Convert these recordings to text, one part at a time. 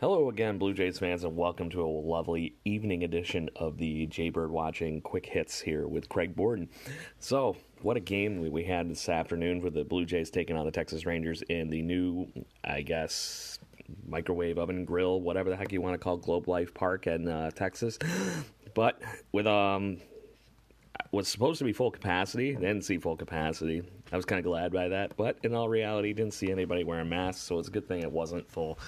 Hello again, Blue Jays fans, and welcome to a lovely evening edition of the Jaybird Watching Quick Hits here with Craig Borden. So, what a game we had this afternoon for the Blue Jays taking on the Texas Rangers in the new, I guess, microwave oven grill, whatever the heck you want to call Globe Life Park in uh, Texas. But with um, was supposed to be full capacity, didn't see full capacity. I was kind of glad by that, but in all reality, didn't see anybody wearing masks, so it's a good thing it wasn't full.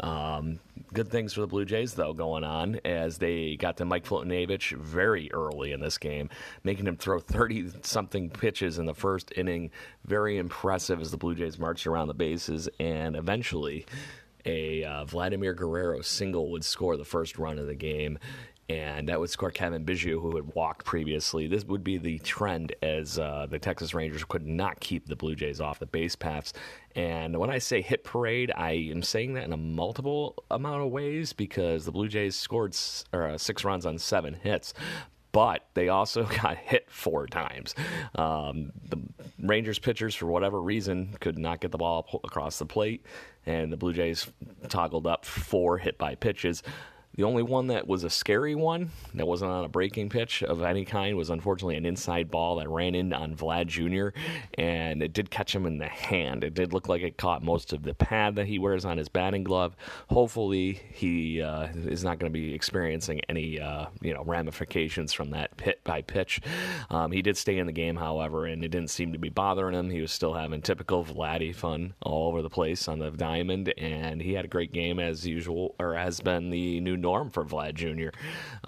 Um, good things for the Blue Jays, though, going on as they got to Mike Foltynewicz very early in this game, making him throw 30 something pitches in the first inning. Very impressive as the Blue Jays marched around the bases, and eventually a uh, Vladimir Guerrero single would score the first run of the game and that would score Cavan Biggio, who had walked previously. This would be the trend as uh, the Texas Rangers could not keep the Blue Jays off the base paths. And when I say hit parade, I am saying that in a multiple amount of ways because the Blue Jays scored uh, six runs on seven hits but they also got hit four times. Um, the Rangers pitchers, for whatever reason, could not get the ball across the plate, and the Blue Jays toggled up four hit by pitches. The only one that was a scary one that wasn't on a breaking pitch of any kind was unfortunately an inside ball that ran in on Vlad Jr. and it did catch him in the hand. It did look like it caught most of the pad that he wears on his batting glove. Hopefully, he uh, is not going to be experiencing any uh, you know ramifications from that pit by pitch. Um, he did stay in the game, however, and it didn't seem to be bothering him. He was still having typical Vladdy fun all over the place on the diamond, and he had a great game as usual, or has been the new norm for Vlad Jr.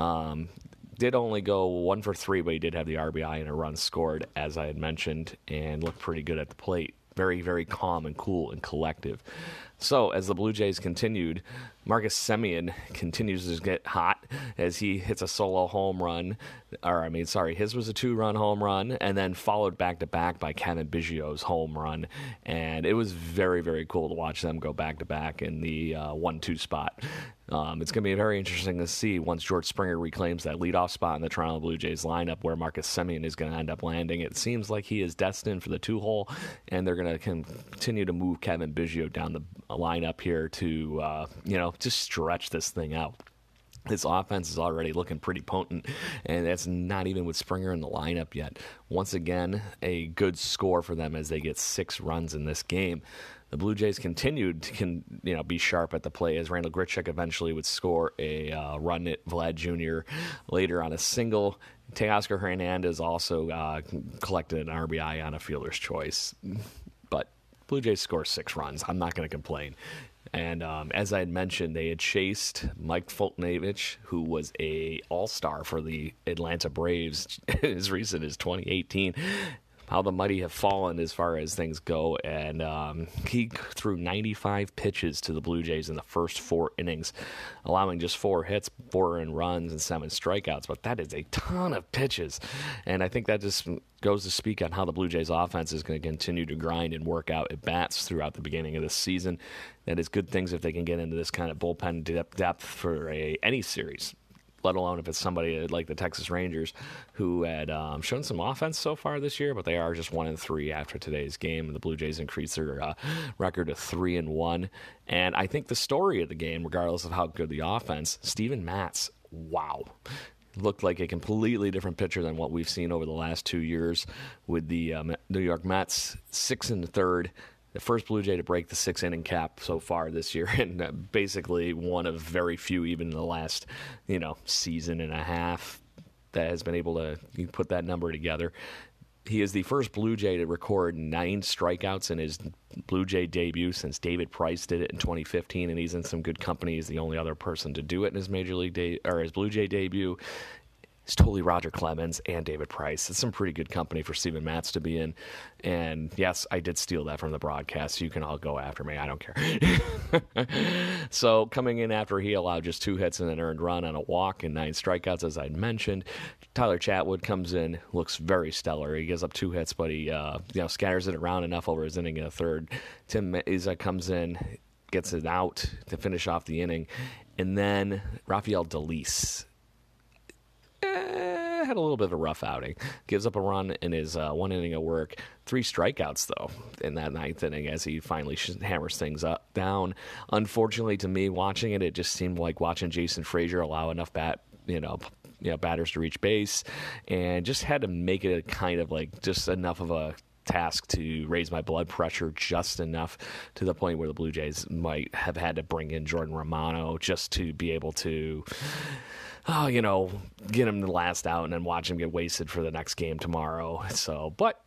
Um, did only go one for three, but he did have the RBI and a run scored, as I had mentioned, and looked pretty good at the plate. Very, very calm and cool and collective. So, as the Blue Jays continued, Marcus Semien continues to get hot as he hits a solo home run. Or, I mean, sorry, his was a two run home run, and then followed back to back by Cavan Biggio's home run. And it was very, very cool to watch them go back to back in the uh, one two spot. Um, it's going to be very interesting to see once George Springer reclaims that leadoff spot in the Toronto Blue Jays lineup where Marcus Semien is going to end up landing. It seems like he is destined for the two hole, and they're going to continue to move Cavan Biggio down the lineup here to, uh, you know, just stretch this thing out. This offense is already looking pretty potent, and that's not even with Springer in the lineup yet. Once again, a good score for them as they get six runs in this game the Blue Jays continued to can you know be sharp at the play as Randall Grichuk eventually would score a uh, run at Vlad Jr. later on a single. Teoscar Hernandez also uh, collected an RBI on a fielder's choice, Blue Jays score six runs. I'm not going to complain. And um, as I had mentioned, they had chased Mike Foltynewicz, who was a All Star for the Atlanta Braves as recent as 2018 how the mighty have fallen as far as things go. And um, he threw 95 pitches to the Blue Jays in the first four innings, allowing just four hits, four in runs, and seven strikeouts. But that is a ton of pitches. And I think that just goes to speak on how the Blue Jays offense is going to continue to grind and work out at bats throughout the beginning of this season. That is good things if they can get into this kind of bullpen depth for a, any series let alone if it's somebody like the Texas Rangers who had um, shown some offense so far this year, but they are just one and three after today's game. The Blue Jays increased their uh, record to three and one. And I think the story of the game, regardless of how good the offense, Steven Matz, wow looked like a completely different pitcher than what we've seen over the last two years with the uh, New York Mets, six and third. The first Blue Jay to break the six inning cap so far this year, and uh, basically one of very few, even in the last, you know, season and a half, that has been able to put that number together. He is the first Blue Jay to record nine strikeouts in his Blue Jay debut since David Price did it in 2015, and he's in some good company. He's the only other person to do it in his major league de- or his Blue Jay debut. It's totally Roger Clemens and David Price. It's some pretty good company for Steven Matz to be in. And yes, I did steal that from the broadcast. You can all go after me. I don't care. so coming in after he allowed just two hits and an earned run on a walk and nine strikeouts, as I'd mentioned, Tyler Chatwood comes in, looks very stellar. He gives up two hits, but he uh, you know scatters it around enough over his inning in a third. Tim Mayza comes in, gets it out to finish off the inning, and then Rafael Dolis eh, had a little bit of a rough outing. Gives up a run in his uh, one inning of work. Three strikeouts though in that ninth inning as he finally hammers things up down. Unfortunately, to me, watching it, it just seemed like watching Jason Frazier allow enough bat, you know, you know, batters to reach base, and just had to make it a kind of like just enough of a task to raise my blood pressure just enough to the point where the Blue Jays might have had to bring in Jordan Romano just to be able to oh, you know, get him the last out and then watch him get wasted for the next game tomorrow. So, but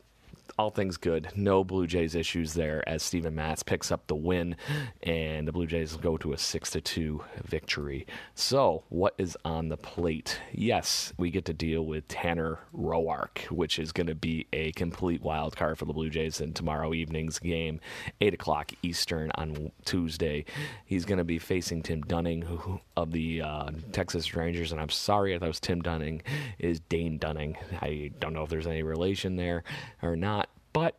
all things good. No Blue Jays issues there as Steven Matz picks up the win, and the Blue Jays go to a six to two victory. So, what is on the plate? Yes, we get to deal with Tanner Roark, which is going to be a complete wild card for the Blue Jays in tomorrow evening's game, eight o'clock Eastern on Tuesday. He's going to be facing Tim Dunning of the uh, Texas Rangers, and I'm sorry if that was Tim Dunning, is Dane Dunning. I don't know if there's any relation there or not but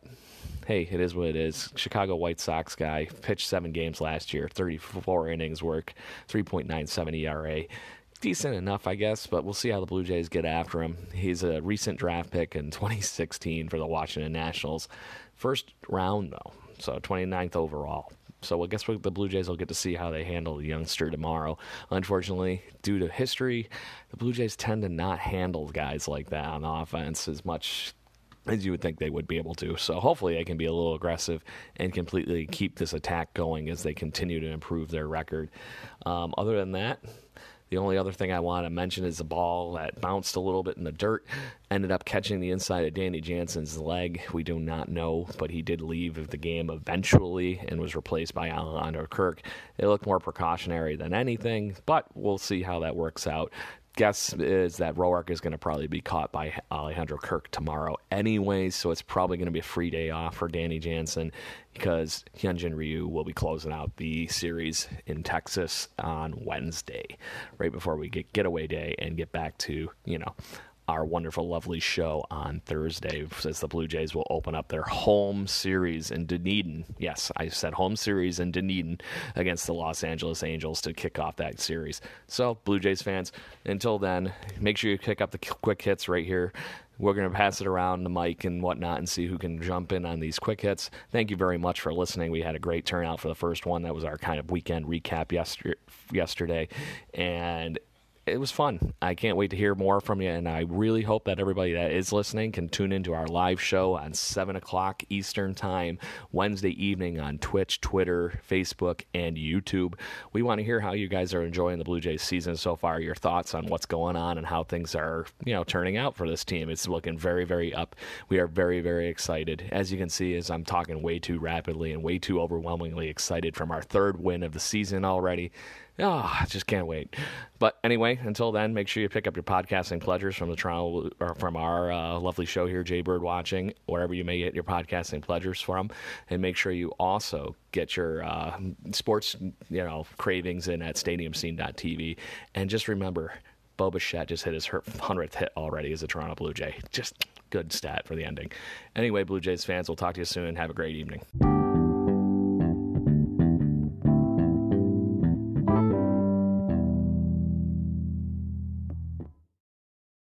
hey, it is what it is. Chicago White Sox guy pitched seven games last year, 34 innings work, 3.97 ERA. Decent enough, I guess, but we'll see how the Blue Jays get after him. He's a recent draft pick in 2016 for the Washington Nationals. First round, though, so 29th overall. So I guess what the Blue Jays will get to see how they handle the youngster tomorrow. Unfortunately, due to history, the Blue Jays tend to not handle guys like that on offense as much as you would think they would be able to. So hopefully they can be a little aggressive and completely keep this attack going as they continue to improve their record. Um, other than that, the only other thing I want to mention is the ball that bounced a little bit in the dirt, ended up catching the inside of Danny Jansen's leg. We do not know, but he did leave the game eventually and was replaced by Alejandro Kirk. It looked more precautionary than anything, but we'll see how that works out guess is that Roark is going to probably be caught by Alejandro Kirk tomorrow anyway, so it's probably going to be a free day off for Danny Jansen because Hyunjin Ryu will be closing out the series in Texas on Wednesday, right before we get getaway day and get back to, you know, our wonderful, lovely show on Thursday as the Blue Jays will open up their home series in Dunedin. Yes, I said home series in Dunedin against the Los Angeles Angels to kick off that series. So, Blue Jays fans, until then, make sure you pick up the quick hits right here. We're going to pass it around the mic and whatnot and see who can jump in on these quick hits. Thank you very much for listening. We had a great turnout for the first one. That was our kind of weekend recap yesterday. And it was fun. I can't wait to hear more from you, and I really hope that everybody that is listening can tune into our live show on 7 o'clock Eastern Time, Wednesday evening on Twitch, Twitter, Facebook, and YouTube. We want to hear how you guys are enjoying the Blue Jays season so far, your thoughts on what's going on and how things are, you know, turning out for this team. It's looking very, very up. We are very, very excited. As you can see, as I'm talking way too rapidly and way too overwhelmingly excited from our third win of the season already Oh, I just can't wait. But anyway, until then, make sure you pick up your podcasting pleasures from the Toronto or from our uh, lovely show here, Jaybird Watching, wherever you may get your podcasting pleasures from, and make sure you also get your uh, sports, you know, cravings in at StadiumScene.tv. And just remember, Bo Bichette just hit his hundredth hit already as a Toronto Blue Jay. Just good stat for the ending. Anyway, Blue Jays fans, we'll talk to you soon. Have a great evening.